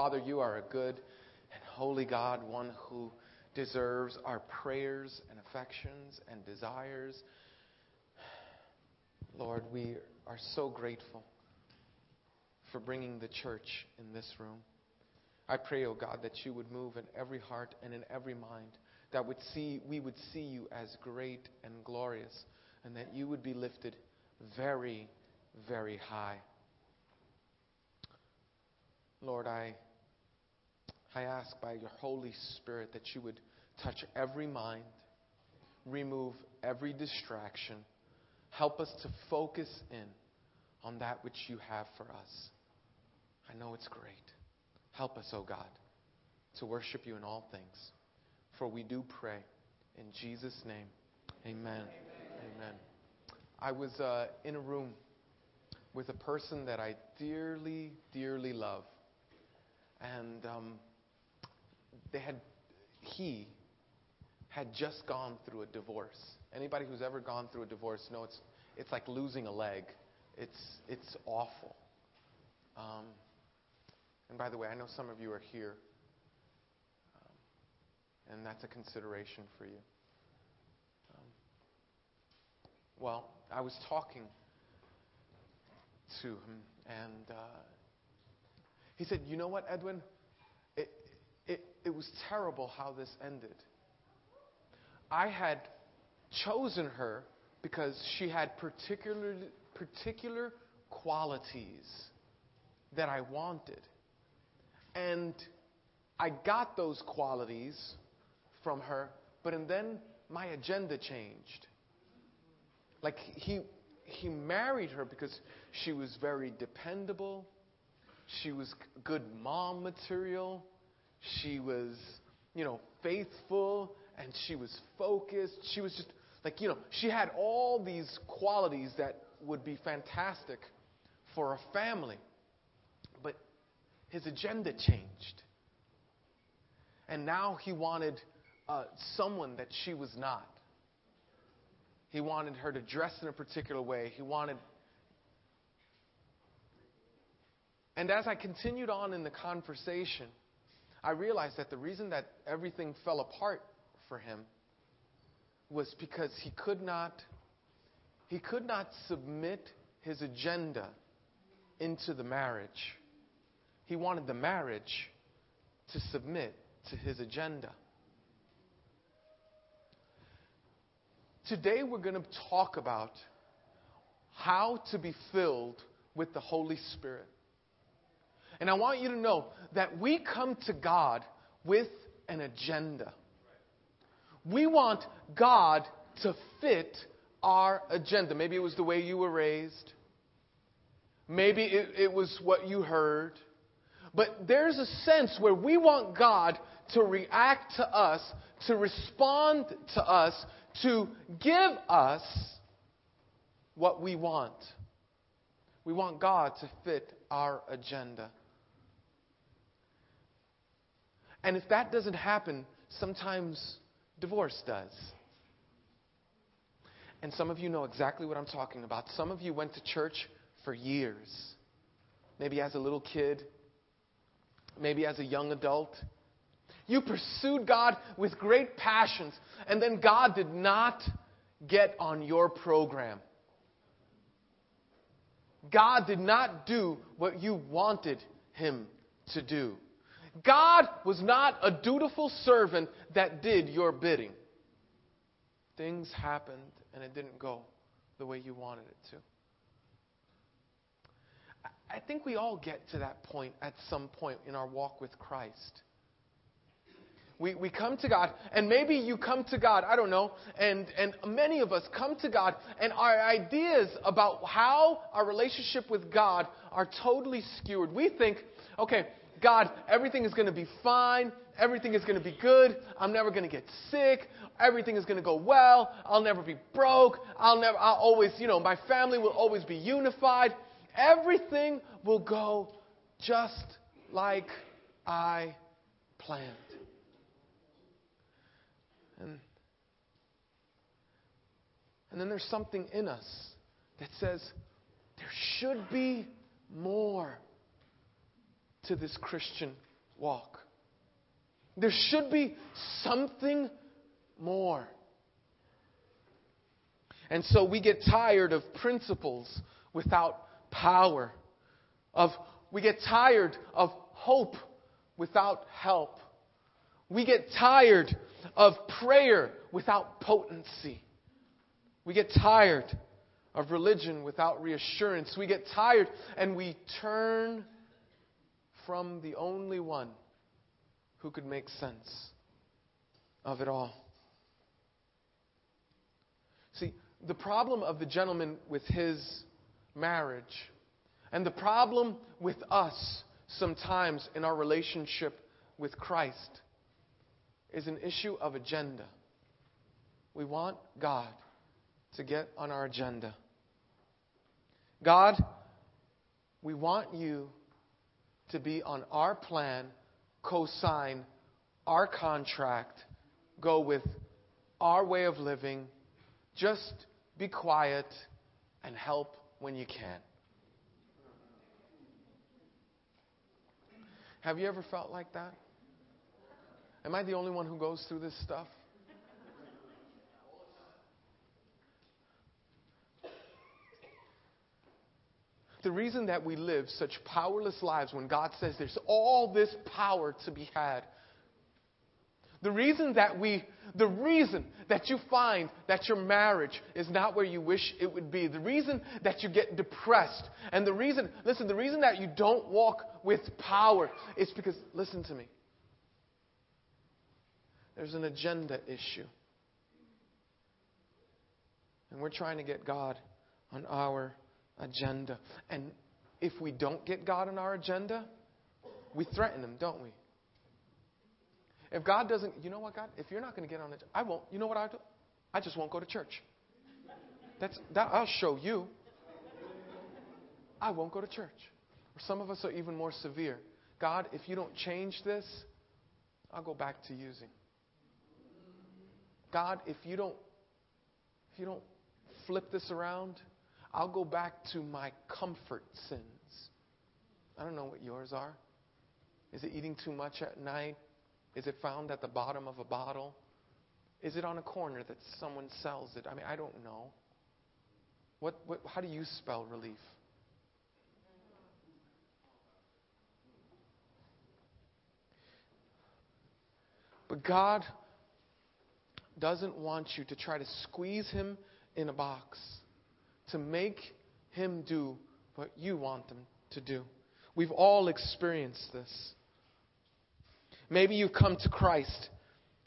Father, you are a good and holy God, one who deserves our prayers and affections and desires. Lord, we are so grateful for bringing the church in this room. I pray, O oh God, that you would move in every heart and in every mind, that would see, we would see you as great and glorious, and that you would be lifted very, very high. Lord, I, I ask by your Holy Spirit that you would touch every mind, remove every distraction, help us to focus in on that which you have for us. I know it's great. Help us, O oh God, to worship you in all things. For we do pray in Jesus' name. Amen. Amen. Amen. I was uh, in a room with a person that I dearly, dearly love. And um, they had, he had just gone through a divorce. Anybody who's ever gone through a divorce knows it's, it's like losing a leg. It's, it's awful. Um, and by the way, I know some of you are here, um, and that's a consideration for you. Um, well, I was talking to him, and uh, he said, You know what, Edwin? It, was terrible how this ended. I had chosen her because she had particular, particular qualities that I wanted. And I got those qualities from her, but and then my agenda changed. Like he he married her because she was very dependable. She was good mom material. She was, you know, faithful and she was focused. She was just like, you know, she had all these qualities that would be fantastic for a family But his agenda changed. And now he wanted uh, someone that she was not. He wanted her to dress in a particular way. He wanted. And as I continued on in the conversation, I realized that the reason that everything fell apart for him was because he could not he could not submit his agenda into the marriage. He wanted the marriage to submit to his agenda. Today, we're going to talk about how to be filled with the Holy Spirit. And I want you to know that we come to God with an agenda. We want God to fit our agenda. Maybe it was the way you were raised. Maybe it, it was what you heard. But there's a sense where we want God to react to us, to respond to us, to give us what we want. We want God to fit our agenda. And if that doesn't happen, sometimes divorce does. And some of you know exactly what I'm talking about. Some of you went to church for years. Maybe as a little kid, maybe as a young adult. You pursued God with great passions, and then God did not get on your program. God did not do what you wanted Him to do. God was not a dutiful servant that did your bidding. Things happened, and it didn't go the way you wanted it to. I think we all get to that point at some point in our walk with Christ. We, we come to God, and maybe you come to God, I don't know, and, and many of us come to God, and our ideas about how our relationship with God are totally skewed. We think, okay, God, everything is going to be fine. Everything is going to be good. I'm never going to get sick. Everything is going to go well. I'll never be broke. I'll never, I'll always, you know, my family will always be unified everything will go just like I planned. And, and then there's something in us that says there should be more to this Christian walk. There should be something more. And so we get tired of principles without power. Of we get tired of hope without help. We get tired of prayer without potency. We get tired of religion without reassurance. We get tired and we turn from the only one who could make sense of it all. See, the problem of the gentleman with his marriage and the problem with us sometimes in our relationship with Christ is an issue of agenda. We want God to get on our agenda. God, we want you to be on our plan, co sign our contract, go with our way of living, just be quiet and help when you can. Have you ever felt like that? Am I the only one who goes through this stuff? The reason that we live such powerless lives when God says there's all this power to be had. The reason that we, the reason that you find that your marriage is not where you wish it would be, the reason that you get depressed, and the reason, listen, the reason that you don't walk with power is because, listen to me, there's an agenda issue. And we're trying to get God on our agenda. And if we don't get God on our agenda, we threaten Him, don't we? If God doesn't, you know what, God? If you're not going to get on it, I won't. You know what I do? I just won't go to church. That's that. I'll show you. I won't go to church. Or some of us are even more severe. God, if you don't change this, I'll go back to using. God, if you don't, if you don't flip this around, I'll go back to my comfort sins. I don't know what yours are. Is it eating too much at night? Is it found at the bottom of a bottle? Is it on a corner that someone sells it? I mean, I don't know. What, what, how do you spell relief? But God doesn't want you to try to squeeze him in a box to make him do what you want him to do. We've all experienced this. Maybe you've come to Christ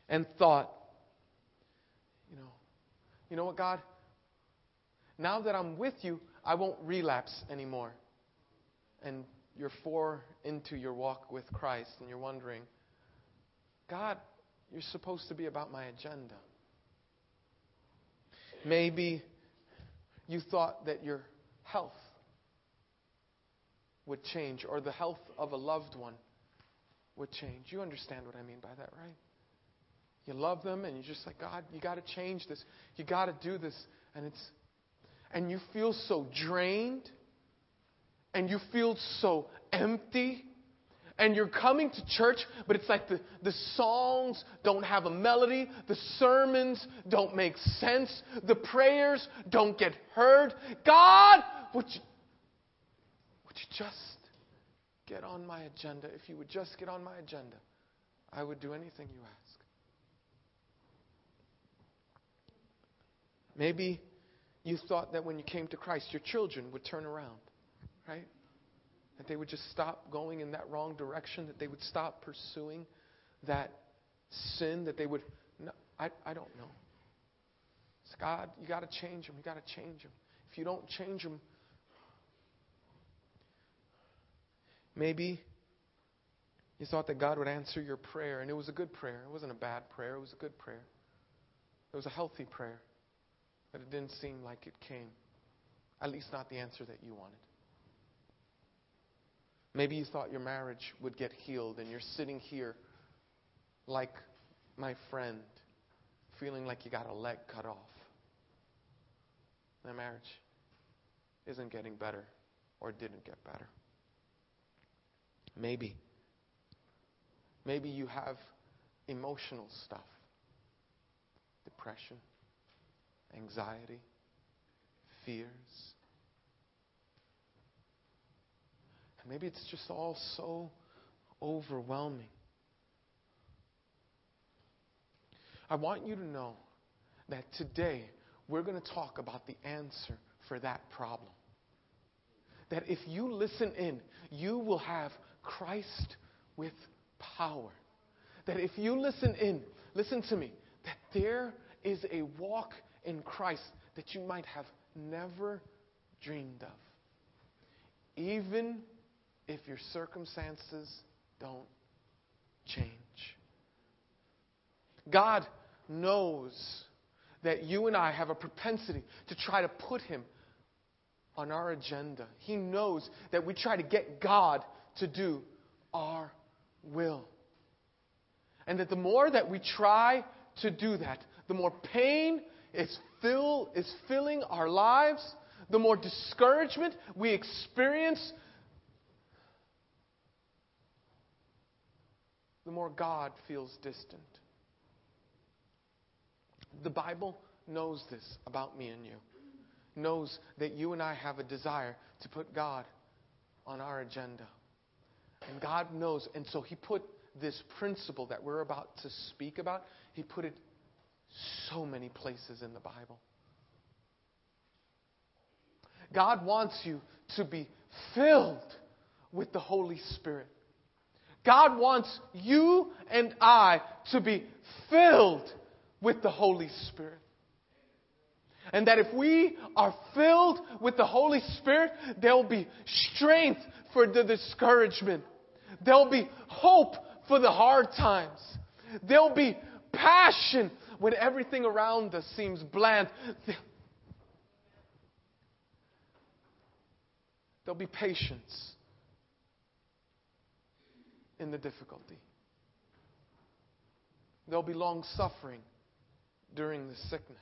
and thought, you know, you know what, God? Now that I'm with you, I won't relapse anymore. And you're four into your walk with Christ and you're wondering, God, you're supposed to be about my agenda. Maybe you thought that your health would change or the health of a loved one would change. You understand what I mean by that, right? You love them and you're just like, God, you got to change this. You got to do this. And it's and you feel so drained and you feel so empty and you're coming to church, but it's like the, the songs don't have a melody, the sermons don't make sense, the prayers don't get heard. God, would you, would you just get on my agenda? If you would just get on my agenda, I would do anything you ask. Maybe you thought that when you came to Christ, your children would turn around, right? That they would just stop going in that wrong direction, that they would stop pursuing that sin, that they would. No, I, I don't know. It's God, you got to change them. You got to change them. If you don't change them, maybe you thought that God would answer your prayer, and it was a good prayer. It wasn't a bad prayer, it was a good prayer. It was a healthy prayer, but it didn't seem like it came. At least not the answer that you wanted. Maybe you thought your marriage would get healed, and you're sitting here like my friend, feeling like you got a leg cut off. That marriage isn't getting better or didn't get better. Maybe Maybe you have emotional stuff depression, anxiety, fears. And maybe it's just all so overwhelming. I want you to know that today we're going to talk about the answer for that problem. That if you listen in, you will have Christ with power. That if you listen in, listen to me, that there is a walk in Christ that you might have never dreamed of. Even if your circumstances don't change. God knows that you and I have a propensity to try to put Him on our agenda. He knows that we try to get God to do our will. And that the more that we try to do that, the more pain is, fill, is filling our lives, the more discouragement we experience, the more God feels distant. The Bible knows this about me and you, knows that you and I have a desire to put God on our agenda. And God knows, and so He put this principle that we're about to speak about, He put it so many places in the Bible. God wants you to be filled with the Holy Spirit. God wants you and I to be filled with the Holy Spirit. And that if we are filled with the Holy Spirit, there will be strength for the discouragement. There will be hope for the hard times. There will be passion when everything around us seems bland. There'll be patience in the difficulty. There'll be long suffering during the sickness.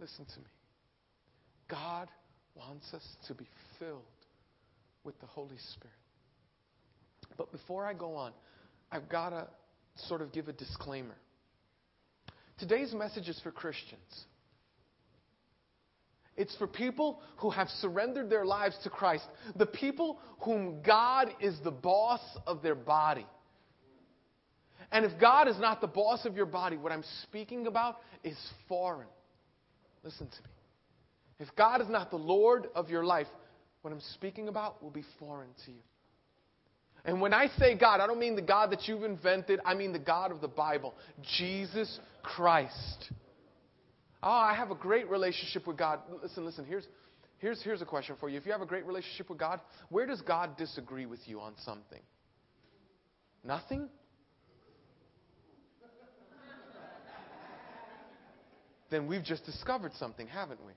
Listen to me. God wants us to be filled with the Holy Spirit. But before I go on, I've got to sort of give a disclaimer. Today's message is for Christians. It's for people who have surrendered their lives to Christ, the people whom God is the boss of their body. And if God is not the boss of your body, what I'm speaking about is foreign. Listen to me. If God is not the Lord of your life, what I'm speaking about will be foreign to you. And when I say God, I don't mean the God that you've invented, I mean the God of the Bible, Jesus Christ. Oh, I have a great relationship with God. Listen, listen, here's, here's, here's a question for you. If you have a great relationship with God, where does God disagree with you on something? Nothing? then we've just discovered something, haven't we?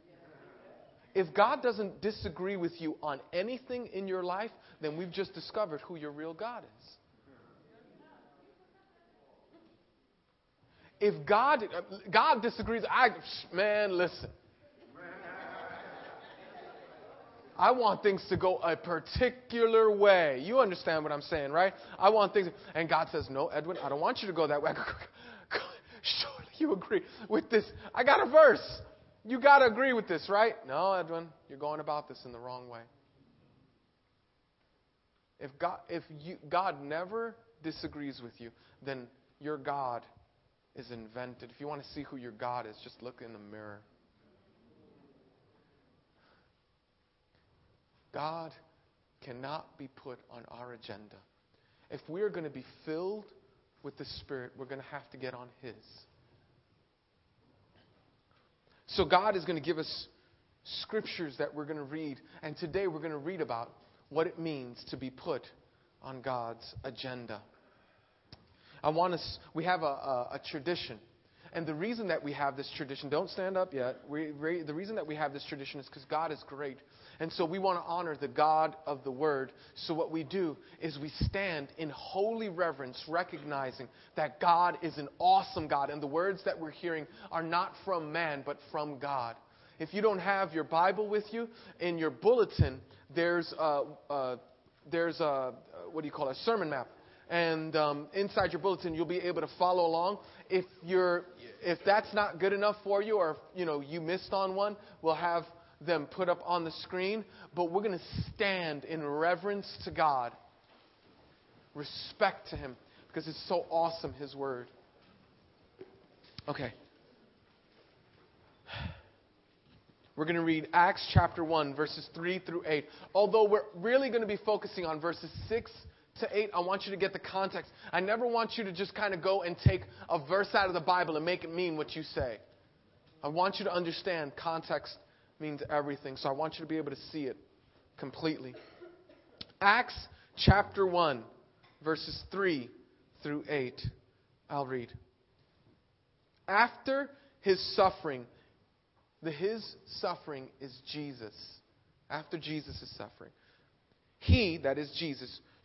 If God doesn't disagree with you on anything in your life, then we've just discovered who your real God is. If God God disagrees, I man, listen. I want things to go a particular way. You understand what I'm saying, right? I want things, and God says, "No, Edwin, I don't want you to go that way." Surely you agree with this. I got a verse. You got to agree with this, right? No, Edwin, you're going about this in the wrong way. If God, if you, God never disagrees with you, then your God is invented. If you want to see who your God is, just look in the mirror. God cannot be put on our agenda. If we're going to be filled with the Spirit, we're going to have to get on His. So God is going to give us scriptures that we're going to read. And today we're going to read about what it means to be put on God's agenda. I want us, we have a, a, a tradition. And the reason that we have this tradition, don't stand up yet. We, the reason that we have this tradition is because God is great. And so we want to honor the God of the Word. So what we do is we stand in holy reverence, recognizing that God is an awesome God. And the words that we're hearing are not from man, but from God. If you don't have your Bible with you, in your bulletin, there's a, a there's a what do you call it, a sermon map, and um, inside your bulletin you'll be able to follow along. If you're if that's not good enough for you, or you know you missed on one, we'll have them put up on the screen. But we're going to stand in reverence to God, respect to Him, because it's so awesome His Word. Okay. We're going to read Acts chapter 1, verses 3 through 8. Although we're really going to be focusing on verses 6 to 8, I want you to get the context. I never want you to just kind of go and take a verse out of the Bible and make it mean what you say. I want you to understand context means everything, so I want you to be able to see it completely. Acts chapter 1, verses 3 through 8. I'll read. After his suffering, the his suffering is Jesus. After Jesus' suffering, he, that is Jesus,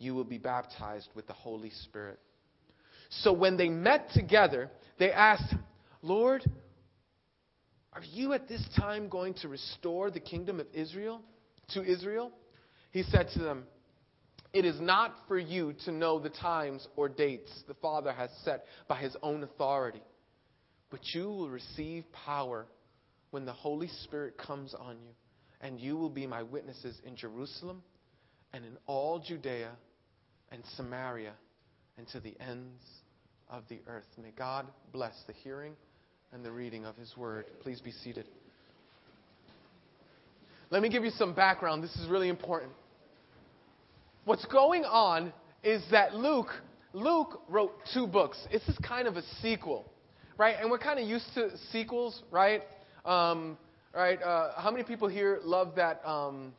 you will be baptized with the Holy Spirit. So when they met together, they asked Lord, are you at this time going to restore the kingdom of Israel to Israel? He said to them, It is not for you to know the times or dates the Father has set by his own authority, but you will receive power when the Holy Spirit comes on you, and you will be my witnesses in Jerusalem and in all Judea and Samaria and to the ends of the earth. May God bless the hearing and the reading of His word. Please be seated. Let me give you some background. This is really important. What's going on is that Luke Luke wrote two books. This is kind of a sequel, right? And we're kind of used to sequels, right? Um, right? Uh, how many people here love that um,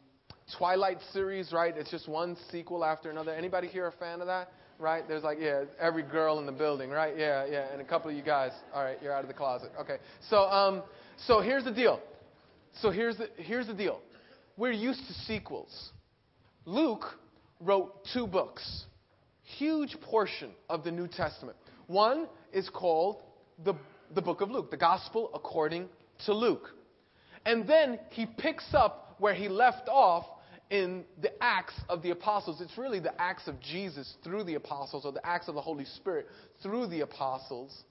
Twilight series? Right? It's just one sequel after another. Anybody here a fan of that? Right? There's like yeah, every girl in the building. Right? Yeah, yeah. And a couple of you guys. All right, you're out of the closet. Okay. So um, so here's the deal. So here's the here's the deal. We're used to sequels. Luke wrote two books. Huge portion of the New Testament. One is called the, the book of Luke, the Gospel according to Luke. And then he picks up where he left off in the Acts of the Apostles. It's really the Acts of Jesus through the Apostles, or the Acts of the Holy Spirit through the Apostles.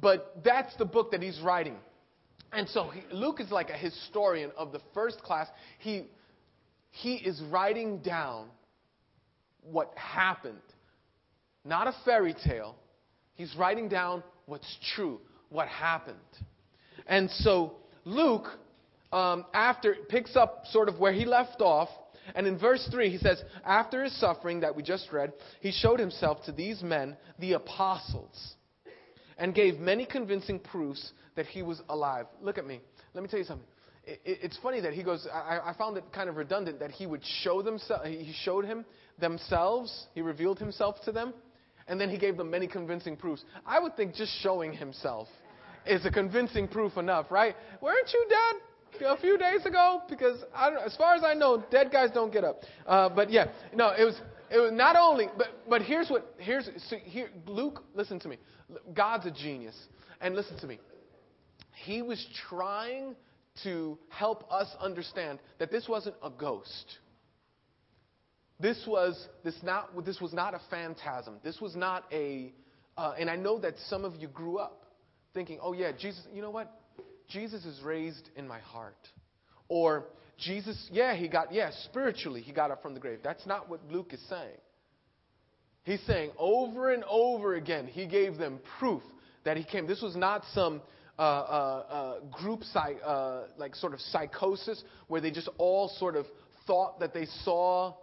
But that's the book that he's writing. And so he, Luke is like a historian of the first class. He, he is writing down what happened, not a fairy tale. He's writing down what's true, what happened. And so Luke, um, after picks up sort of where he left off, and in verse 3, he says, After his suffering that we just read, he showed himself to these men, the apostles, and gave many convincing proofs that he was alive. Look at me. Let me tell you something. it's funny that he goes, I, I found it kind of redundant that he would show themselves, he showed him themselves, he revealed himself to them, and then he gave them many convincing proofs. I would think just showing himself is a convincing proof enough, right? Weren't you dead a few days ago? Because as far as I know, dead guys don't get up. Uh, but yeah, no, it was it was not only, but but here's what here's so here Luke. Listen to me. God's a genius, and listen to me. He was trying to help us understand that this wasn't a ghost. This was this not this was not a phantasm. This was not a. Uh, and I know that some of you grew up thinking, oh, yeah, Jesus, you know what? Jesus is raised in my heart. Or Jesus, yeah, he got, yeah, spiritually, he got up from the grave. That's not what Luke is saying. He's saying over and over again, he gave them proof that he came. This was not some uh, uh, uh, group, psych, uh, like sort of psychosis, where they just all sort of thought that they saw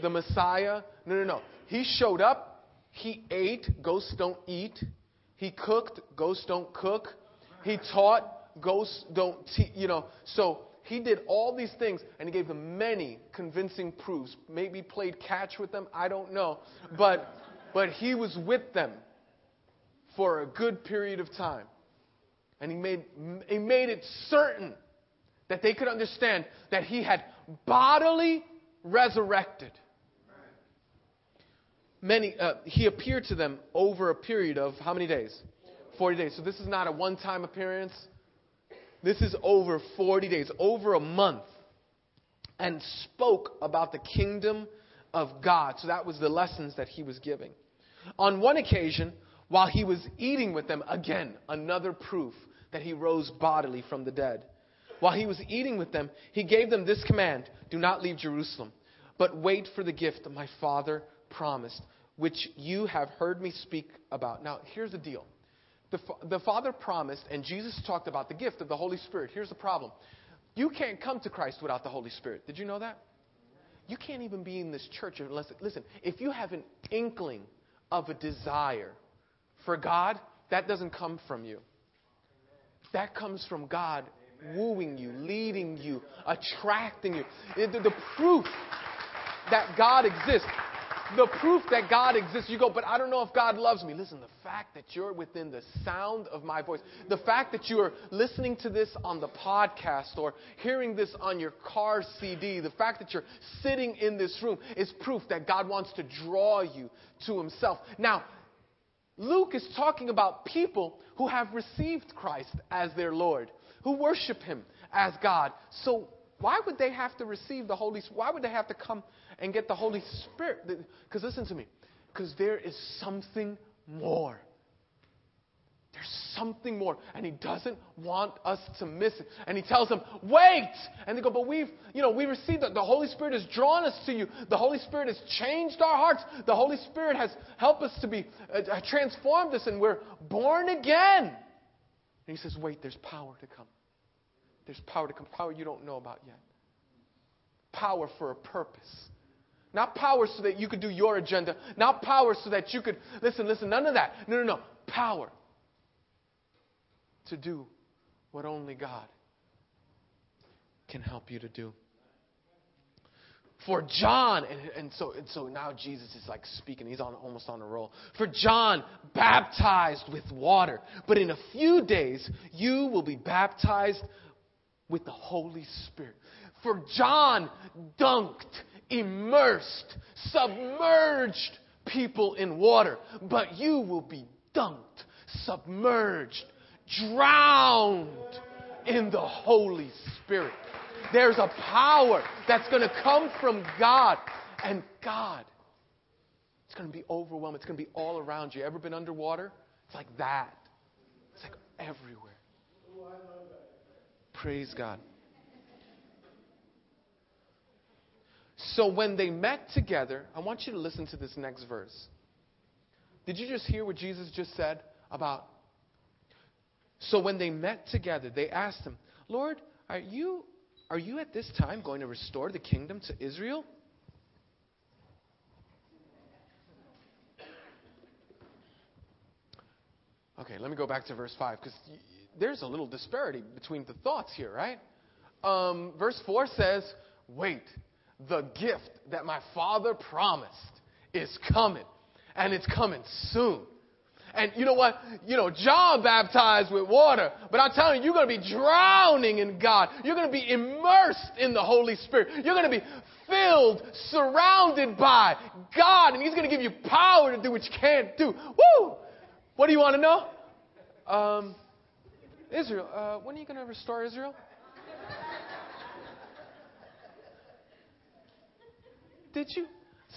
the Messiah. No, no, no. He showed up, he ate, ghosts don't eat. He cooked, ghosts don't cook. He taught, ghosts don't teach. You know, so he did all these things and he gave them many convincing proofs. Maybe played catch with them, I don't know. But, but he was with them for a good period of time. And he made, he made it certain that they could understand that he had bodily resurrected. Many, uh, he appeared to them over a period of how many days? 40 days. So this is not a one time appearance. This is over 40 days, over a month. And spoke about the kingdom of God. So that was the lessons that he was giving. On one occasion, while he was eating with them, again, another proof that he rose bodily from the dead. While he was eating with them, he gave them this command Do not leave Jerusalem, but wait for the gift that my Father promised, which you have heard me speak about. Now, here's the deal the, the Father promised, and Jesus talked about the gift of the Holy Spirit. Here's the problem you can't come to Christ without the Holy Spirit. Did you know that? You can't even be in this church unless, listen, if you have an inkling of a desire for God, that doesn't come from you. That comes from God wooing you, leading you, attracting you. The, the proof that God exists the proof that God exists. You go, but I don't know if God loves me. Listen, the fact that you're within the sound of my voice, the fact that you are listening to this on the podcast or hearing this on your car CD, the fact that you're sitting in this room is proof that God wants to draw you to Himself. Now, Luke is talking about people who have received Christ as their Lord, who worship Him as God. So, why would they have to receive the Holy Spirit? Why would they have to come and get the Holy Spirit. Because listen to me, because there is something more. There's something more. And he doesn't want us to miss it. And he tells them, wait! And they go, but we've, you know, we received that. The Holy Spirit has drawn us to you. The Holy Spirit has changed our hearts. The Holy Spirit has helped us to be, uh, uh transformed us, and we're born again. And he says, wait, there's power to come. There's power to come. Power you don't know about yet. Power for a purpose. Not power so that you could do your agenda. Not power so that you could, listen, listen, none of that. No, no, no. Power to do what only God can help you to do. For John, and, and, so, and so now Jesus is like speaking, he's on, almost on a roll. For John, baptized with water, but in a few days you will be baptized with the Holy Spirit. For John dunked immersed, submerged people in water, but you will be dunked, submerged, drowned in the Holy Spirit. There's a power that's going to come from God, and God, it's going to be overwhelming. It's going to be all around you. Ever been underwater? It's like that. It's like everywhere. Praise God. So when they met together, I want you to listen to this next verse. Did you just hear what Jesus just said about? So when they met together, they asked him, Lord, are you, are you at this time going to restore the kingdom to Israel? Okay, let me go back to verse 5 because there's a little disparity between the thoughts here, right? Um, verse 4 says, Wait, the gift that my father promised is coming, and it's coming soon. And you know what? You know, John baptized with water, but I'm telling you, you're going to be drowning in God. You're going to be immersed in the Holy Spirit. You're going to be filled, surrounded by God, and He's going to give you power to do what you can't do. Woo! What do you want to know? Um, Israel, uh, when are you going to restore Israel? Did you?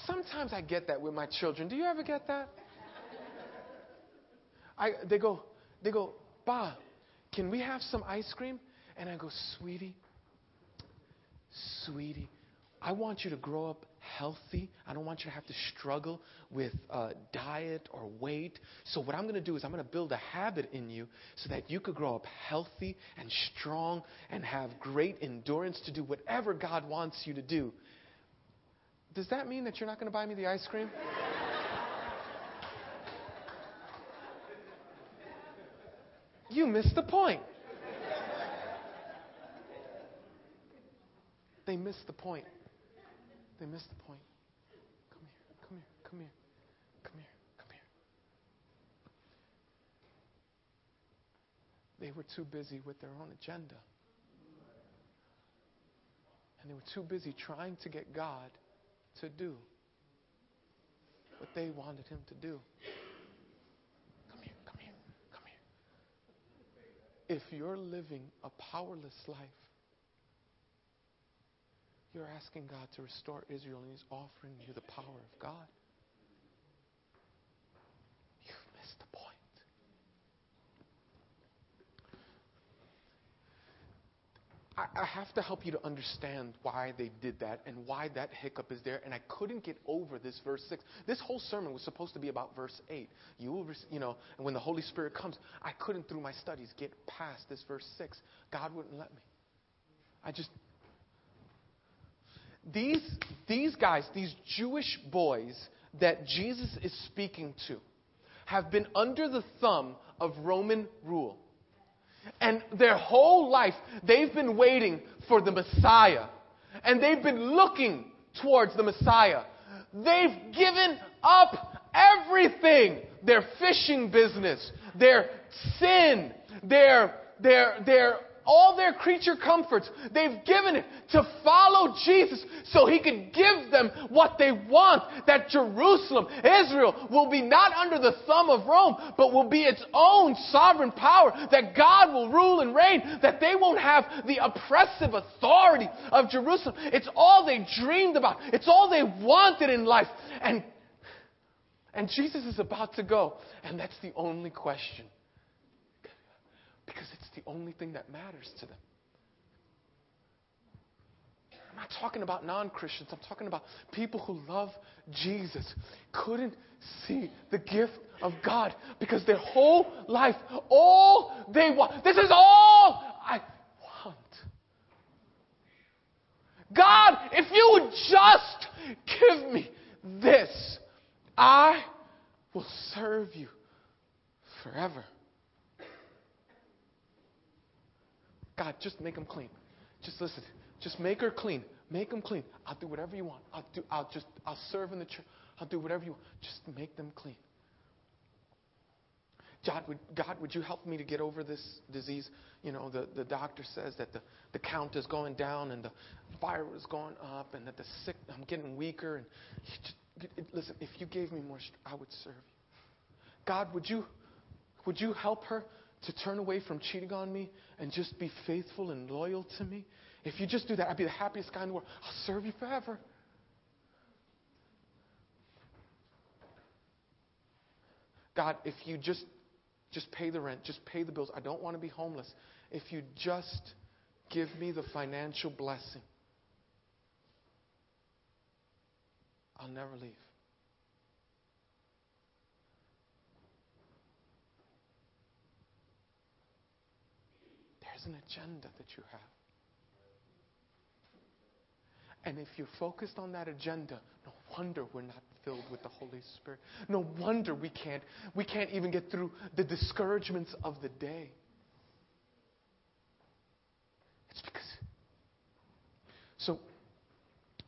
Sometimes I get that with my children. Do you ever get that? I, they go, they go, Ba, can we have some ice cream? And I go, sweetie, sweetie, I want you to grow up healthy. I don't want you to have to struggle with uh, diet or weight. So, what I'm going to do is I'm going to build a habit in you so that you could grow up healthy and strong and have great endurance to do whatever God wants you to do. Does that mean that you're not going to buy me the ice cream? you missed the point. They missed the point. They missed the point. Come here, come here, come here, come here, come here. They were too busy with their own agenda. And they were too busy trying to get God to do what they wanted Him to do. Come here, come here, come here. If you're living a powerless life, you're asking God to restore Israel, and He's offering you the power of God. You've missed the point. I, have to help you to understand why they did that and why that hiccup is there. And I couldn't get over this verse 6. This whole sermon was supposed to be about verse 8. You will, you know, and when the Holy Spirit comes, I couldn't, through my studies, get past this verse 6. God wouldn't let me. I just, these, these guys, these Jewish boys that Jesus is speaking to, have been under the thumb of Roman rule. And their whole life, they've been waiting for the Messiah. And they've been looking towards the Messiah. They've given up everything their fishing business, their sin, their, their, their all their creature comforts. They've given it to follow Jesus so he could give them what they want. That Jerusalem, Israel, will be not under the thumb of Rome, but will be its own sovereign power. That God will rule and reign. That they won't have the oppressive authority of Jerusalem. It's all they dreamed about. It's all they wanted in life. And, and Jesus is about to go. And that's the only question because it's the only thing that matters to them. I'm not talking about non Christians, I'm talking about people who love Jesus, couldn't see the gift of God because their whole life, all they want, this is all I want. God, if you would just give me this, I will serve you forever. God, just make them clean. Just listen. Just make her clean. Make them clean. I'll do whatever you want. I'll do. I'll just. I'll serve in the church. I'll do whatever you want. Just make them clean. God, would, God, would you help me to get over this disease? You know, the, the doctor says that the, the count is going down and the fire is going up and that the sick, I'm getting weaker. And just, listen, if you gave me more, I would serve you. God, would you, would you help her to turn away from cheating on me and just be faithful and loyal to me, if you just do that, I'd be the happiest guy in the world. I'll serve you forever. God, if you just just pay the rent, just pay the bills. I don't want to be homeless. If you just give me the financial blessing, I'll never leave. An agenda that you have. And if you're focused on that agenda, no wonder we're not filled with the Holy Spirit. No wonder we can't, we can't even get through the discouragements of the day. It's because. So,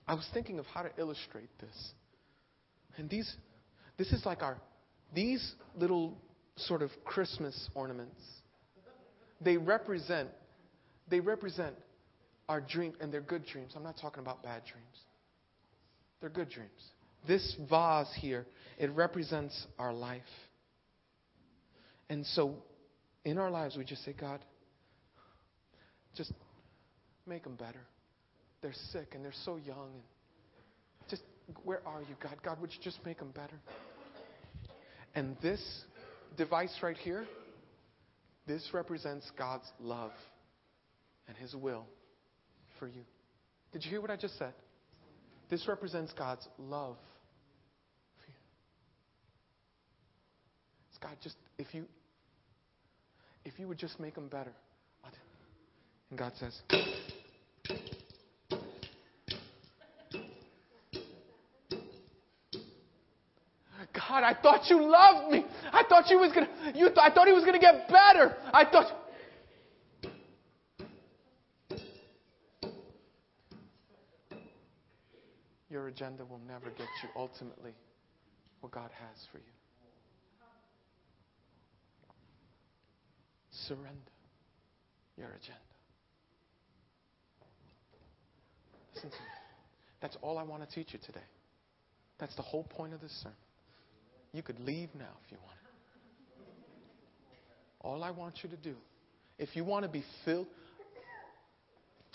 I was thinking of how to illustrate this. And these, this is like our, these little sort of Christmas ornaments they represent, they represent our dreams, and they're good dreams. I'm not talking about bad dreams. They're good dreams. This vase here, it represents our life. And so in our lives, we just say, God, just make them better. They're sick and they're so young. And just, where are you, God? God, would you just make them better? And this device right here, this represents God's love and His will for you. Did you hear what I just said? This represents God's love for you. It's God just if you if you would just make them better. And God says, God, I thought you loved me. I thought you was gonna. You th- I thought he was gonna get better. I thought. Your agenda will never get you ultimately what God has for you. Surrender your agenda. Listen to me. That's all I want to teach you today. That's the whole point of this sermon. You could leave now if you want. All I want you to do, if you want to be filled,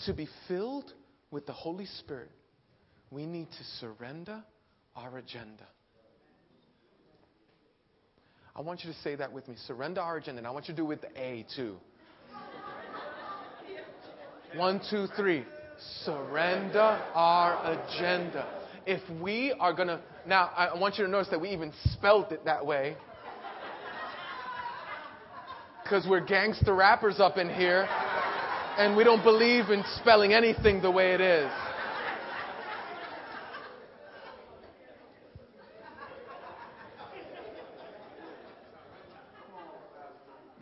to be filled with the Holy Spirit, we need to surrender our agenda. I want you to say that with me. Surrender our agenda. And I want you to do it with the A too. One, two, three. Surrender our agenda. If we are going to, now I want you to notice that we even spelled it that way. Because we're gangster rappers up in here and we don't believe in spelling anything the way it is.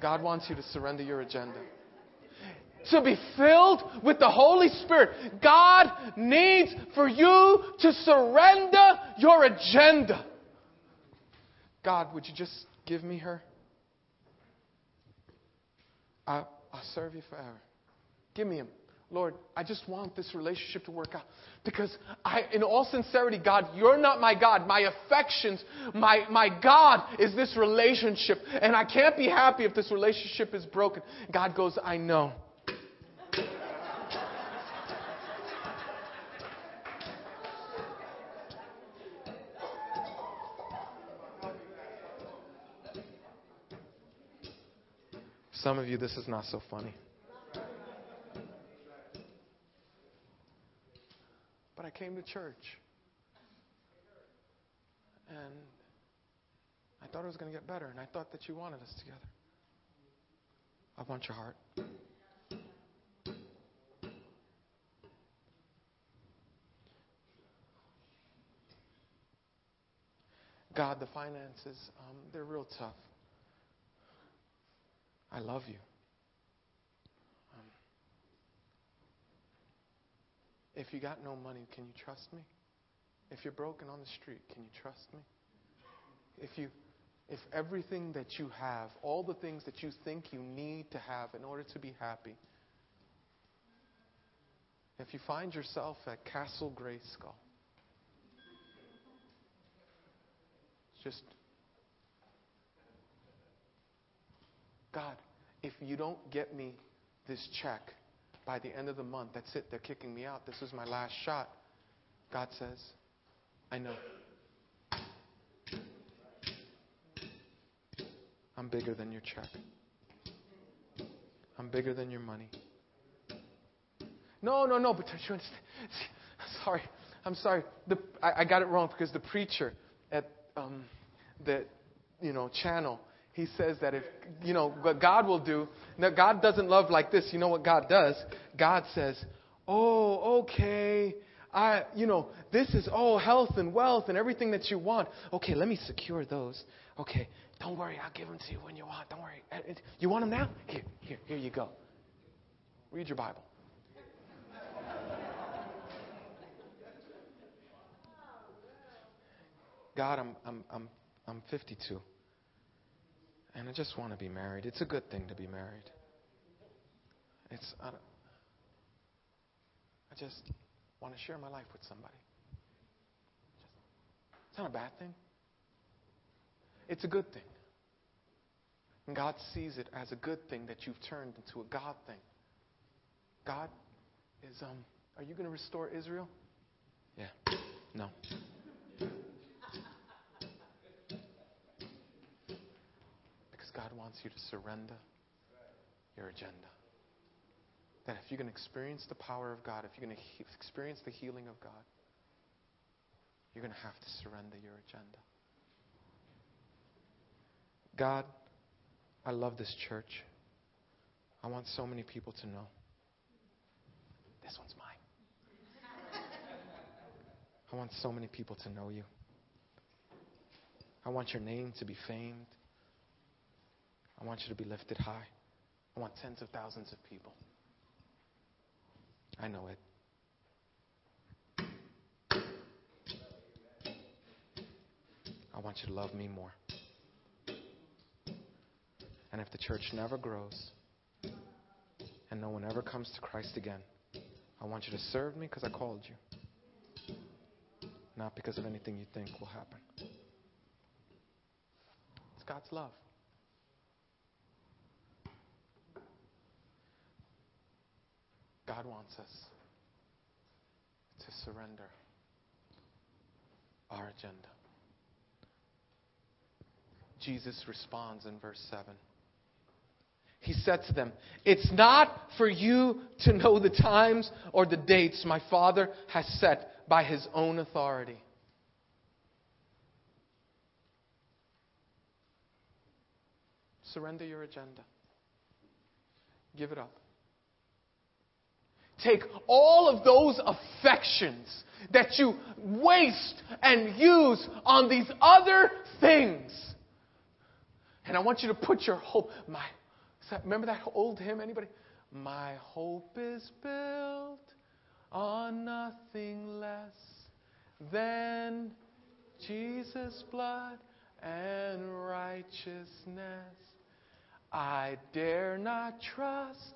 God wants you to surrender your agenda. To be filled with the Holy Spirit, God needs for you to surrender your agenda. God, would you just give me her? I, I'll serve you forever. Give me him. Lord, I just want this relationship to work out. Because I, in all sincerity, God, you're not my God. My affections, my, my God is this relationship. And I can't be happy if this relationship is broken. God goes, I know. Some of you, this is not so funny. But I came to church. And I thought it was going to get better. And I thought that you wanted us together. I want your heart. God, the finances, um, they're real tough. I love you. Um, if you got no money, can you trust me? If you're broken on the street, can you trust me? If you if everything that you have, all the things that you think you need to have in order to be happy, if you find yourself at Castle Grayskull, just God, if you don't get me this check by the end of the month, that's it. They're kicking me out. This is my last shot. God says, I know. I'm bigger than your check. I'm bigger than your money. No, no, no, but don't you understand? Sorry, I'm sorry. The, I, I, got it wrong because the preacher at um, the you know channel he says that if, you know, what God will do, now God doesn't love like this. You know what God does? God says, oh, okay, I, you know, this is, oh, health and wealth and everything that you want. Okay, let me secure those. Okay, don't worry, I'll give them to you when you want. Don't worry. Uh, you want them now? Here, here, here you go. Read your Bible. God, I'm, I'm, I'm, I'm 52. And I just want to be married. It's a good thing to be married. It's, I, I just want to share my life with somebody. It's not a bad thing. It's a good thing. And God sees it as a good thing that you've turned into a God thing. God is, um, are you going to restore Israel? Yeah. No. God wants you to surrender your agenda. That if you're going to experience the power of God, if you're going to he- experience the healing of God, you're going to have to surrender your agenda. God, I love this church. I want so many people to know. This one's mine. I want so many people to know you. I want your name to be famed. I want you to be lifted high. I want tens of thousands of people. I know it. I want you to love me more. And if the church never grows and no one ever comes to Christ again, I want you to serve me because I called you, not because of anything you think will happen. It's God's love. God wants us to surrender our agenda. Jesus responds in verse 7. He said to them, It's not for you to know the times or the dates my Father has set by his own authority. Surrender your agenda. Give it up. Take all of those affections that you waste and use on these other things. And I want you to put your hope. My, remember that old hymn? Anybody? My hope is built on nothing less than Jesus' blood and righteousness. I dare not trust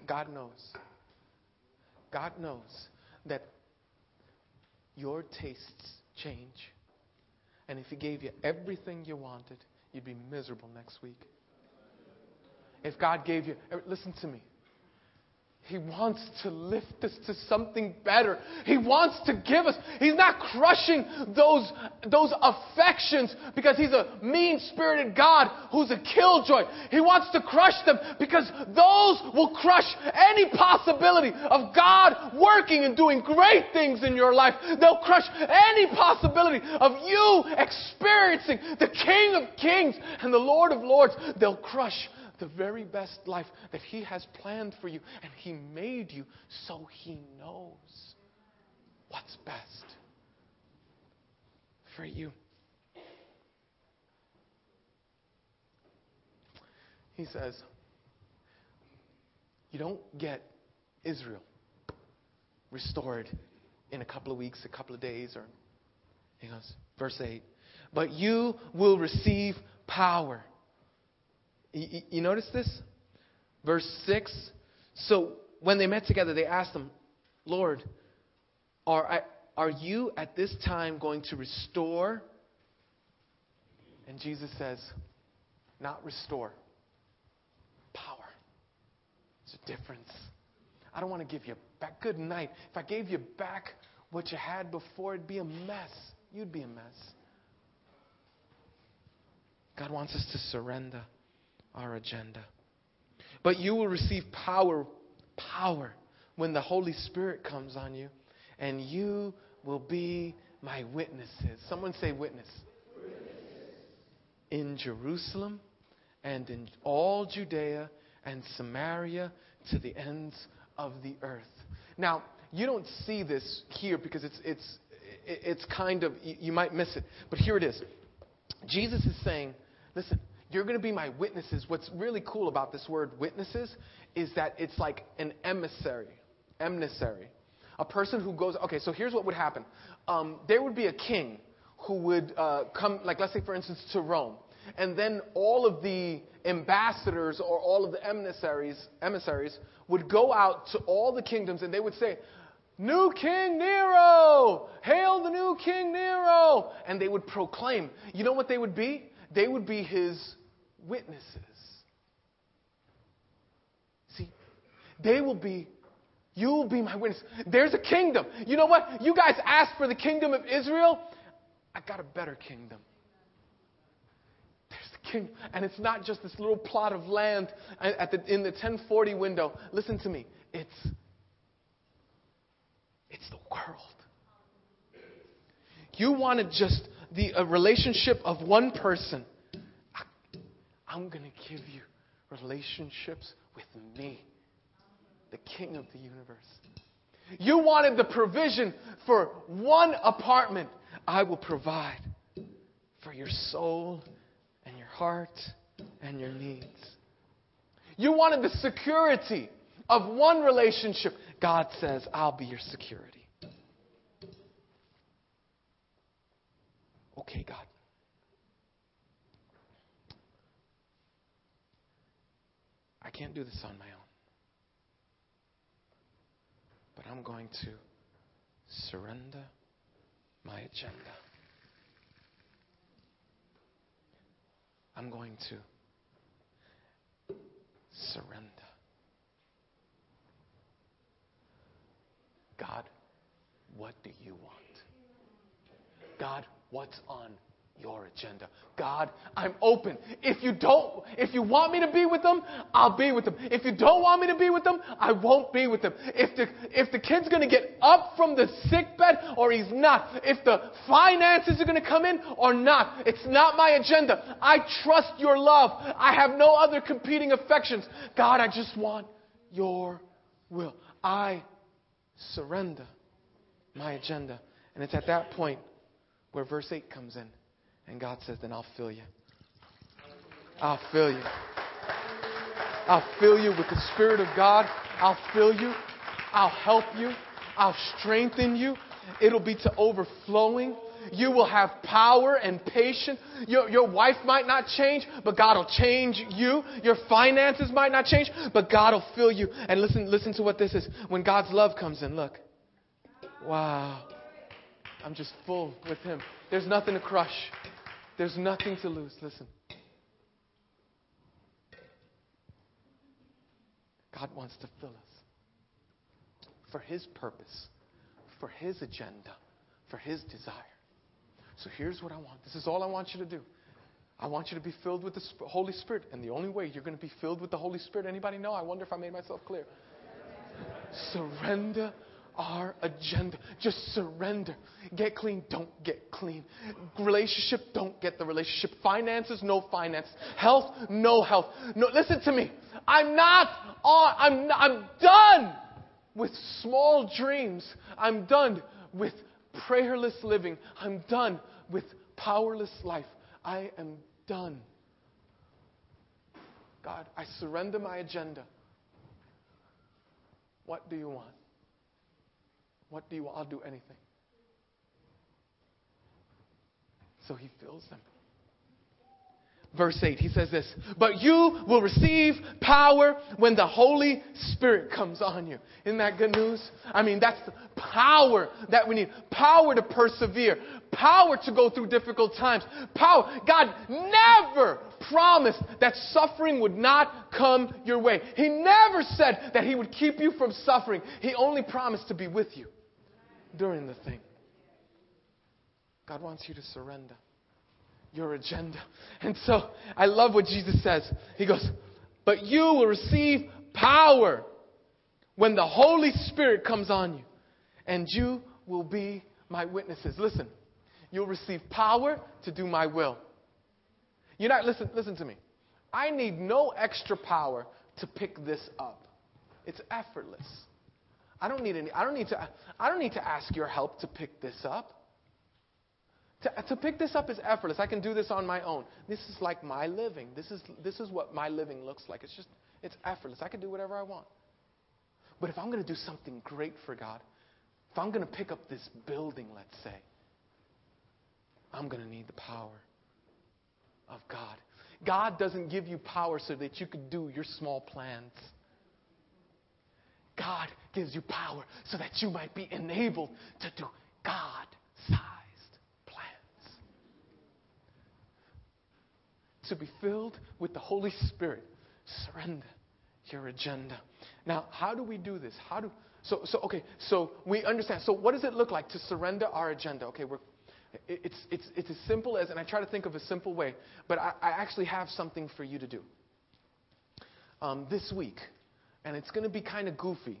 God knows. God knows that your tastes change. And if He gave you everything you wanted, you'd be miserable next week. If God gave you, listen to me. He wants to lift us to something better. He wants to give us. He's not crushing those, those affections because he's a mean spirited God who's a killjoy. He wants to crush them because those will crush any possibility of God working and doing great things in your life. They'll crush any possibility of you experiencing the King of Kings and the Lord of Lords. They'll crush the very best life that He has planned for you. And He made you so He knows what's best for you. He says, You don't get Israel restored in a couple of weeks, a couple of days, or he goes, verse 8, but you will receive power you, you notice this? Verse 6. So when they met together, they asked him, Lord, are, are you at this time going to restore? And Jesus says, Not restore, power. There's a difference. I don't want to give you back. Good night. If I gave you back what you had before, it'd be a mess. You'd be a mess. God wants us to surrender our agenda. But you will receive power, power, when the Holy Spirit comes on you, and you will be my witnesses. Someone say, witness. In Jerusalem and in all Judea and Samaria to the ends of the earth. Now, you don't see this here because it's, it's, it's kind of, you might miss it. But here it is. Jesus is saying, listen, you're going to be my witnesses. What's really cool about this word witnesses is that it's like an emissary. Emissary. A person who goes, okay, so here's what would happen. Um, there would be a king who would uh, come, like let's say for instance, to Rome. And then all of the ambassadors or all of the emissaries, emissaries would go out to all the kingdoms and they would say, New King Nero! Hail the new King Nero! And they would proclaim. You know what they would be? They would be his witnesses. See, they will be, you will be my witness. There's a kingdom. You know what? You guys asked for the kingdom of Israel. I got a better kingdom. There's the kingdom. And it's not just this little plot of land at the, in the 1040 window. Listen to me. It's it's the world. You wanted just the relationship of one person. I'm going to give you relationships with me, the King of the universe. You wanted the provision for one apartment. I will provide for your soul and your heart and your needs. You wanted the security of one relationship. God says, I'll be your security. Okay, God. I can't do this on my own. But I'm going to surrender my agenda. I'm going to surrender. God, what do you want? God, what's on your agenda. God, I'm open. If you don't, if you want me to be with them, I'll be with them. If you don't want me to be with them, I won't be with them. If the, if the kid's going to get up from the sick bed or he's not, if the finances are going to come in or not, it's not my agenda. I trust your love. I have no other competing affections. God, I just want your will. I surrender my agenda. And it's at that point where verse 8 comes in. And God says, Then I'll fill you. I'll fill you. I'll fill you with the Spirit of God. I'll fill you. I'll help you. I'll strengthen you. It'll be to overflowing. You will have power and patience. Your, your wife might not change, but God will change you. Your finances might not change, but God will fill you. And listen, listen to what this is. When God's love comes in, look. Wow. I'm just full with Him. There's nothing to crush. There's nothing to lose. Listen. God wants to fill us for His purpose, for His agenda, for His desire. So here's what I want. This is all I want you to do. I want you to be filled with the Holy Spirit. And the only way you're going to be filled with the Holy Spirit, anybody know? I wonder if I made myself clear. Surrender our agenda. Just surrender. Get clean, don't get clean. Relationship, don't get the relationship. Finances, no finance. Health, no health. No, listen to me. I'm not on, I'm, I'm done with small dreams. I'm done with prayerless living. I'm done with powerless life. I am done. God, I surrender my agenda. What do you want? What do you want? I'll do anything. So he fills them. Verse 8, he says this, but you will receive power when the Holy Spirit comes on you. Isn't that good news? I mean, that's the power that we need. Power to persevere. Power to go through difficult times. Power. God never promised that suffering would not come your way. He never said that He would keep you from suffering. He only promised to be with you during the thing. God wants you to surrender your agenda. And so I love what Jesus says. He goes, But you will receive power when the Holy Spirit comes on you, and you will be my witnesses. Listen, you'll receive power to do my will. You're not, listen, listen to me. I need no extra power to pick this up. It's effortless. I don't need any, I don't need to, I don't need to ask your help to pick this up. To, to pick this up is effortless. I can do this on my own. This is like my living. This is, this is what my living looks like. It's just, it's effortless. I can do whatever I want. But if I'm going to do something great for God, if I'm going to pick up this building, let's say, I'm going to need the power of God. God doesn't give you power so that you can do your small plans. God gives you power so that you might be enabled to do God sized plans. To be filled with the Holy Spirit, surrender your agenda. Now, how do we do this? How do so so okay, so we understand. So what does it look like to surrender our agenda? Okay, we're it's, it's, it's as simple as, and I try to think of a simple way, but I, I actually have something for you to do. Um, this week, and it's going to be kind of goofy.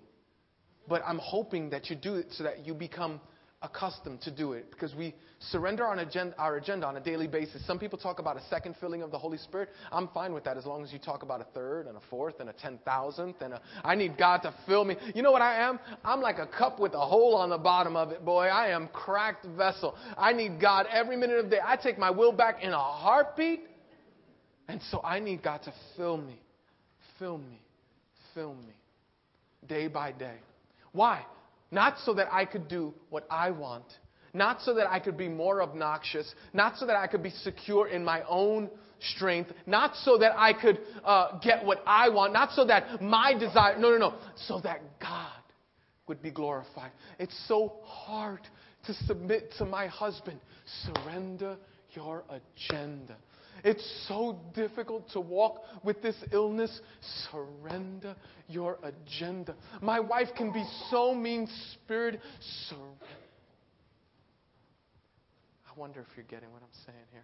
but I'm hoping that you do it so that you become accustomed to do it because we surrender our agenda, our agenda on a daily basis. Some people talk about a second filling of the Holy Spirit. I'm fine with that as long as you talk about a third and a fourth and a ten thousandth and a, I need God to fill me. You know what I am? I'm like a cup with a hole on the bottom of it, boy. I am cracked vessel. I need God every minute of the day. I take my will back in a heartbeat. And so I need God to fill me, fill me, fill me, day by day. Why? Not so that I could do what I want, not so that I could be more obnoxious, not so that I could be secure in my own strength, not so that I could uh, get what I want, not so that my desire, no, no, no, so that God would be glorified. It's so hard to submit to my husband. Surrender your agenda. It's so difficult to walk with this illness. Surrender your agenda. My wife can be so mean spirited. Surrender. I wonder if you're getting what I'm saying here.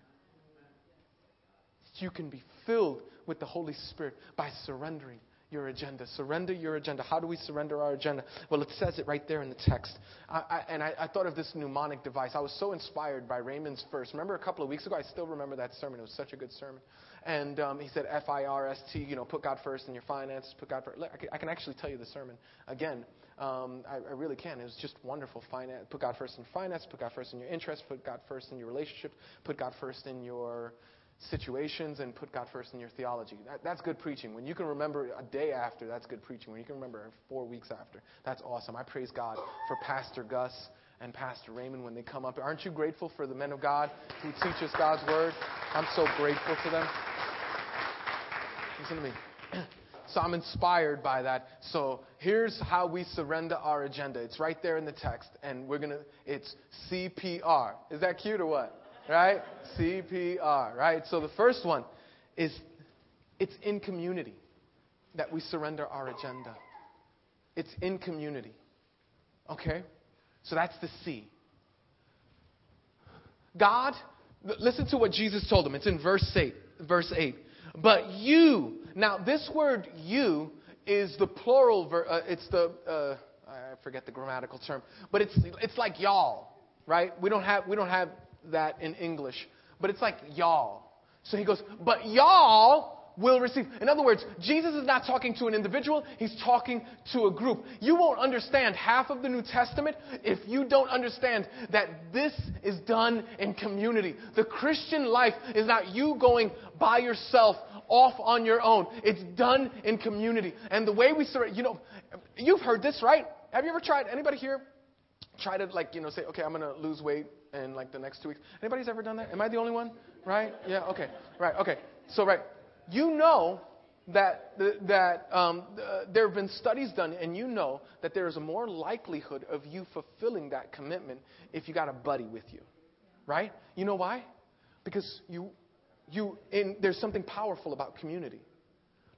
You can be filled with the Holy Spirit by surrendering your agenda. Surrender your agenda. How do we surrender our agenda? Well, it says it right there in the text. I, I, and I, I, thought of this mnemonic device. I was so inspired by Raymond's first. Remember a couple of weeks ago? I still remember that sermon. It was such a good sermon. And um, he said F I R S T, you know, put God first in your finances, put God first. I can, I can actually tell you the sermon again. Um, I, I, really can. It was just wonderful. Finance, put God first in finance, put God first in your interests, put God first in your relationships, put God first in your situations and put God first in your theology. That, that's good preaching. When you can remember a day after, that's good preaching. When you can remember four weeks after, that's awesome. I praise God for Pastor Gus and Pastor Raymond when they come up. Aren't you grateful for the men of God who teach us God's word? I'm so grateful for them. Listen to me. So I'm inspired by that. So here's how we surrender our agenda. It's right there in the text, and we're gonna. It's CPR. Is that cute or what? Right? CPR, right? So the first one is it's in community that we surrender our agenda. It's in community. Okay? So that's the C. God, listen to what Jesus told him. It's in verse 8. Verse 8. But you, now this word you is the plural, ver, uh, it's the, uh, I forget the grammatical term, but it's, it's like y'all, right? We don't have, we don't have that in English, but it's like y'all. So he goes, but y'all will receive. In other words, Jesus is not talking to an individual, he's talking to a group. You won't understand half of the New Testament if you don't understand that this is done in community. The Christian life is not you going by yourself off on your own. It's done in community. And the way we surrender, you know, you've heard this, right? Have you ever tried, anybody here try to like, you know, say, okay, I'm going to lose weight in like the next two weeks. Anybody's ever done that? Am I the only one? Right? Yeah. Okay. Right. Okay. So right, you know that that um, there have been studies done, and you know that there is a more likelihood of you fulfilling that commitment if you got a buddy with you, right? You know why? Because you you in, there's something powerful about community.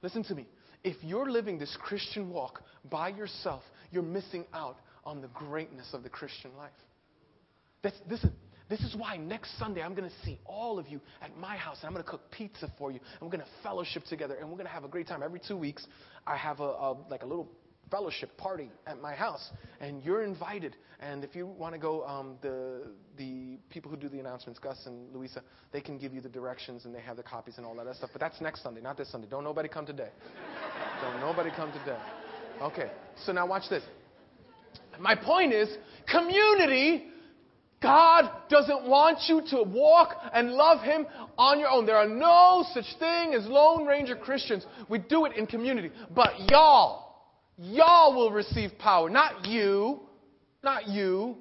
Listen to me. If you're living this Christian walk by yourself, you're missing out on the greatness of the Christian life. That's, this, is, this is why next Sunday I'm going to see all of you at my house and I'm going to cook pizza for you and we're going to fellowship together and we're going to have a great time. Every two weeks, I have a, a like a little fellowship party at my house and you're invited. And if you want to go, um, the the people who do the announcements, Gus and Louisa, they can give you the directions and they have the copies and all that stuff. But that's next Sunday, not this Sunday. Don't nobody come today. Don't nobody come today. Okay. So now watch this. My point is, community God doesn't want you to walk and love Him on your own. There are no such thing as Lone Ranger Christians. We do it in community. But y'all, y'all will receive power. Not you, not you.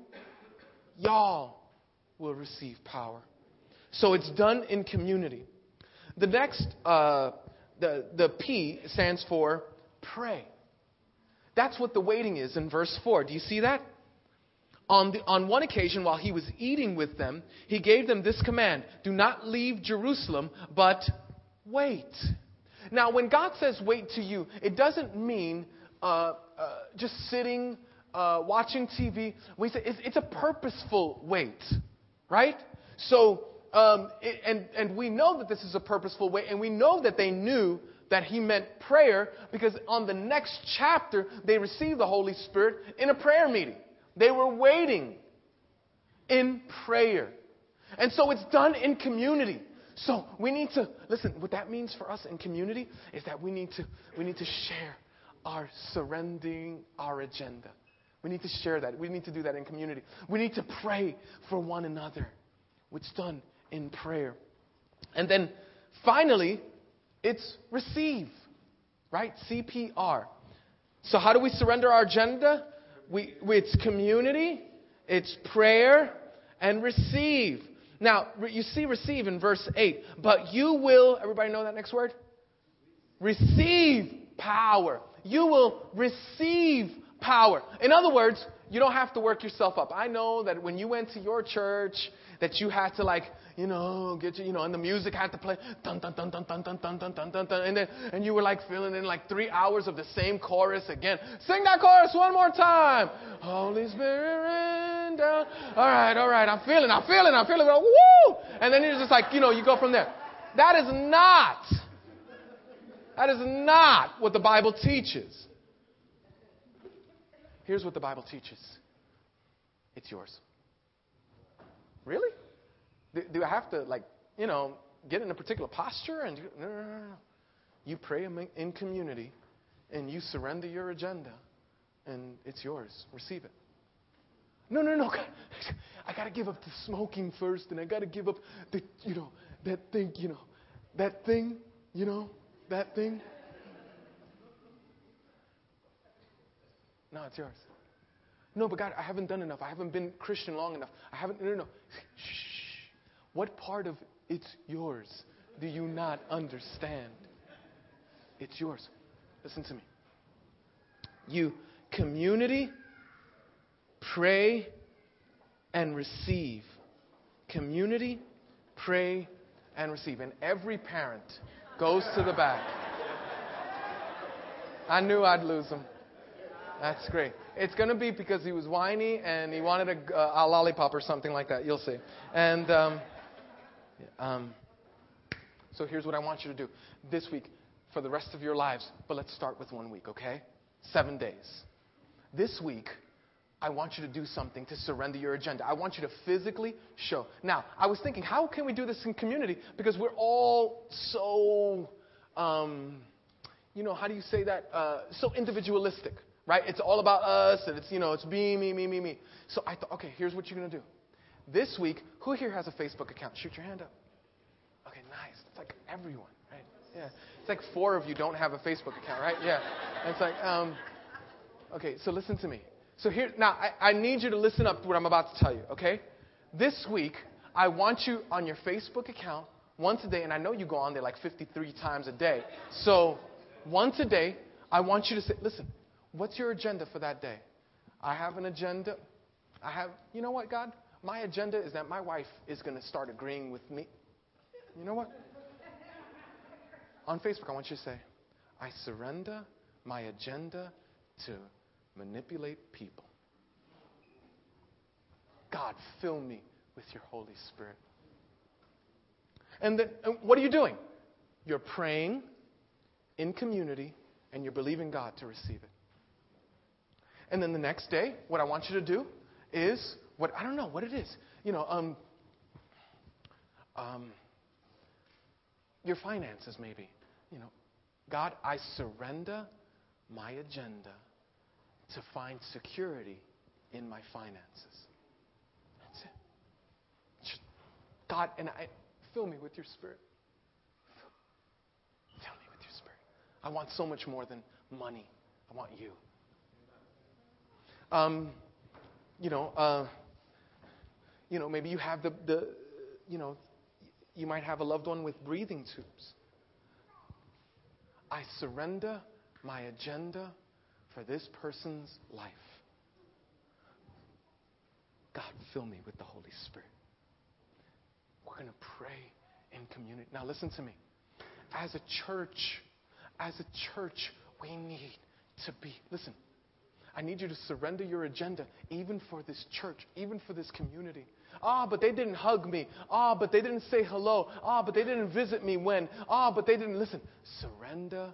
Y'all will receive power. So it's done in community. The next, uh, the, the P stands for pray. That's what the waiting is in verse 4. Do you see that? On, the, on one occasion, while he was eating with them, he gave them this command Do not leave Jerusalem, but wait. Now, when God says wait to you, it doesn't mean uh, uh, just sitting, uh, watching TV. We say it's, it's, a purposeful wait, right? So, um, it, and, and we know that this is a purposeful wait, and we know that they knew that he meant prayer because on the next chapter, they received the Holy Spirit in a prayer meeting. They were waiting in prayer. And so it's done in community. So we need to listen, what that means for us in community is that we need to we need to share our surrendering our agenda. We need to share that. We need to do that in community. We need to pray for one another. It's done in prayer. And then finally, it's receive, right? CPR. So, how do we surrender our agenda? We, it's community, it's prayer, and receive. Now, you see receive in verse 8. But you will, everybody know that next word? Receive power. You will receive power. In other words, you don't have to work yourself up. I know that when you went to your church, that you had to like, you know, get you, you know, and the music had to play dun dun dun dun dun dun dun dun dun dun and then and you were like feeling in like three hours of the same chorus again. Sing that chorus one more time. Holy Spirit, rain down. All right, all right, I'm feeling, I'm feeling, I'm feeling. Woo! And then you're just like, you know, you go from there. That is not. That is not what the Bible teaches. Here's what the Bible teaches it's yours. Really? Do, do, I have to, like, you know, get in a particular posture? And no, no, no, no. You pray in community and you surrender your agenda and it's yours. Receive it. No, no, no. I got to give up the smoking first and I got to give up the, you know, that thing, you know, that thing, you know, that thing. No, it's yours. No, but God, I haven't done enough. I haven't been Christian long enough. I haven't. No, no, no. Shh. What part of it's yours do you not understand? It's yours. Listen to me. You community, pray, and receive. Community, pray, and receive. And every parent goes to the back. I knew I'd lose him. That's great. It's going to be because he was whiny and he wanted a, a lollipop or something like that. You'll see. And um, um, so here's what I want you to do this week for the rest of your lives. But let's start with one week, okay? Seven days. This week, I want you to do something to surrender your agenda. I want you to physically show. Now, I was thinking, how can we do this in community? Because we're all so, um, you know, how do you say that? Uh, so individualistic right? It's all about us, and it's, you know, it's me, me, me, me, me. So I thought, okay, here's what you're going to do. This week, who here has a Facebook account? Shoot your hand up. Okay, nice. It's like everyone, right? Yeah. It's like four of you don't have a Facebook account, right? Yeah. It's like, um, okay, so listen to me. So here, now, I, I need you to listen up to what I'm about to tell you, okay? This week, I want you on your Facebook account once a day, and I know you go on there like 53 times a day. So once a day, I want you to say, listen, What's your agenda for that day? I have an agenda. I have, you know what, God? My agenda is that my wife is going to start agreeing with me. You know what? On Facebook, I want you to say, I surrender my agenda to manipulate people. God, fill me with your Holy Spirit. And then, and what are you doing? You're praying in community and you're believing God to receive it. And then the next day, what I want you to do is what I don't know what it is. You know, um, um, your finances maybe. You know, God, I surrender my agenda to find security in my finances. That's it. God, and I fill me with your spirit. Fill me with your spirit. I want so much more than money. I want you. Um, you know, uh, you know, maybe you have the, the, you know, you might have a loved one with breathing tubes. I surrender my agenda for this person's life. God, fill me with the Holy Spirit. We're going to pray in community. Now, listen to me. As a church, as a church, we need to be, listen, I need you to surrender your agenda, even for this church, even for this community. Ah, but they didn't hug me. Ah, but they didn't say hello. Ah, but they didn't visit me when. Ah, but they didn't listen. Surrender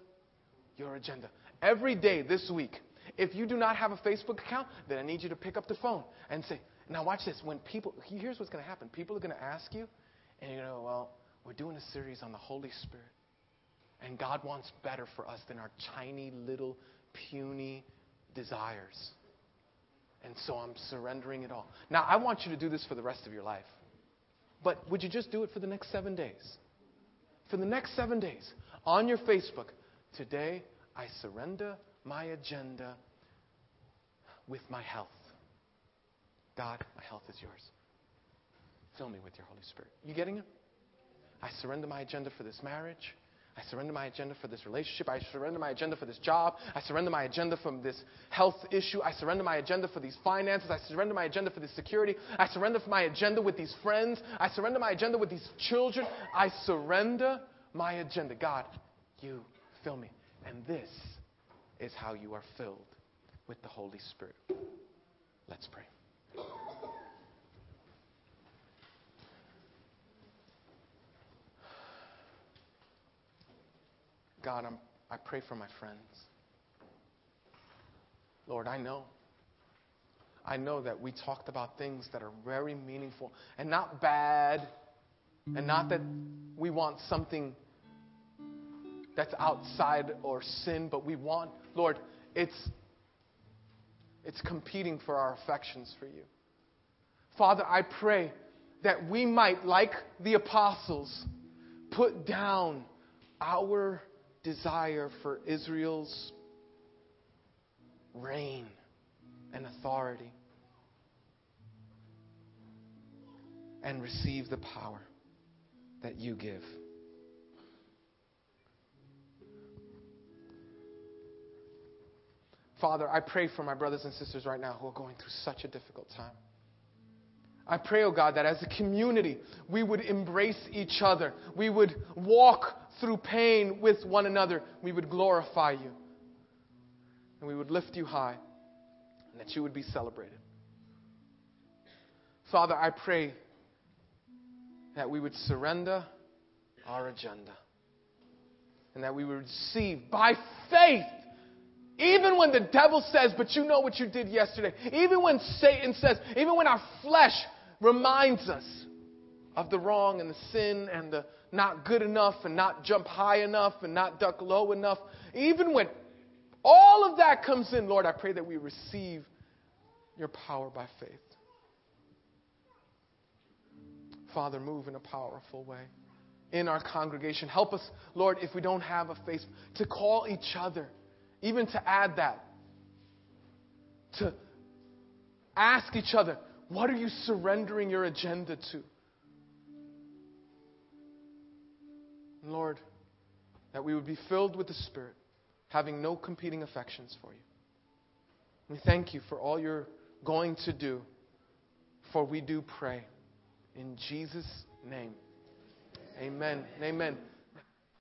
your agenda. Every day this week, if you do not have a Facebook account, then I need you to pick up the phone and say, now watch this. When people, here's what's going to happen. People are going to ask you, and you're going know, well, we're doing a series on the Holy Spirit. And God wants better for us than our tiny little puny desires. And so I'm surrendering it all. Now, I want you to do this for the rest of your life. But would you just do it for the next seven days? For the next seven days, on your Facebook, today I surrender my agenda with my health. God, my health is yours. Fill me with your Holy Spirit. You getting it? I surrender my agenda for this marriage. I surrender my agenda for this relationship. I surrender my agenda for this job. I surrender my agenda from this health issue. I surrender my agenda for these finances. I surrender my agenda for this security. I surrender my agenda with these friends. I surrender my agenda with these children. I surrender my agenda. God, you fill me. And this is how you are filled with the Holy Spirit. Let's pray. God, I'm, I pray for my friends. Lord, I know. I know that we talked about things that are very meaningful and not bad, and not that we want something that's outside or sin, but we want, Lord, it's, it's competing for our affections for you. Father, I pray that we might, like the apostles, put down our desire for Israel's reign and authority and receive the power that you give. Father, I pray for my brothers and sisters right now who are going through such a difficult time. I pray, oh God, that as a community, we would embrace each other. We would walk through pain with one another. We would glorify you. And we would lift you high. And that you would be celebrated. Father, I pray that we would surrender our agenda. And that we would receive by faith even when the devil says, but you know what you did yesterday. Even when Satan says, even when our flesh reminds us of the wrong and the sin and the not good enough and not jump high enough and not duck low enough. Even when all of that comes in, Lord, I pray that we receive your power by faith. Father, move in a powerful way in our congregation. Help us, Lord, if we don't have a face, to call each other, even to add that, to ask each other, what are you surrendering your agenda to? Lord, that we would be filled with the Spirit, having no competing affections for you. We thank you for all you're going to do, for we do pray. In Jesus' name. Amen. Amen.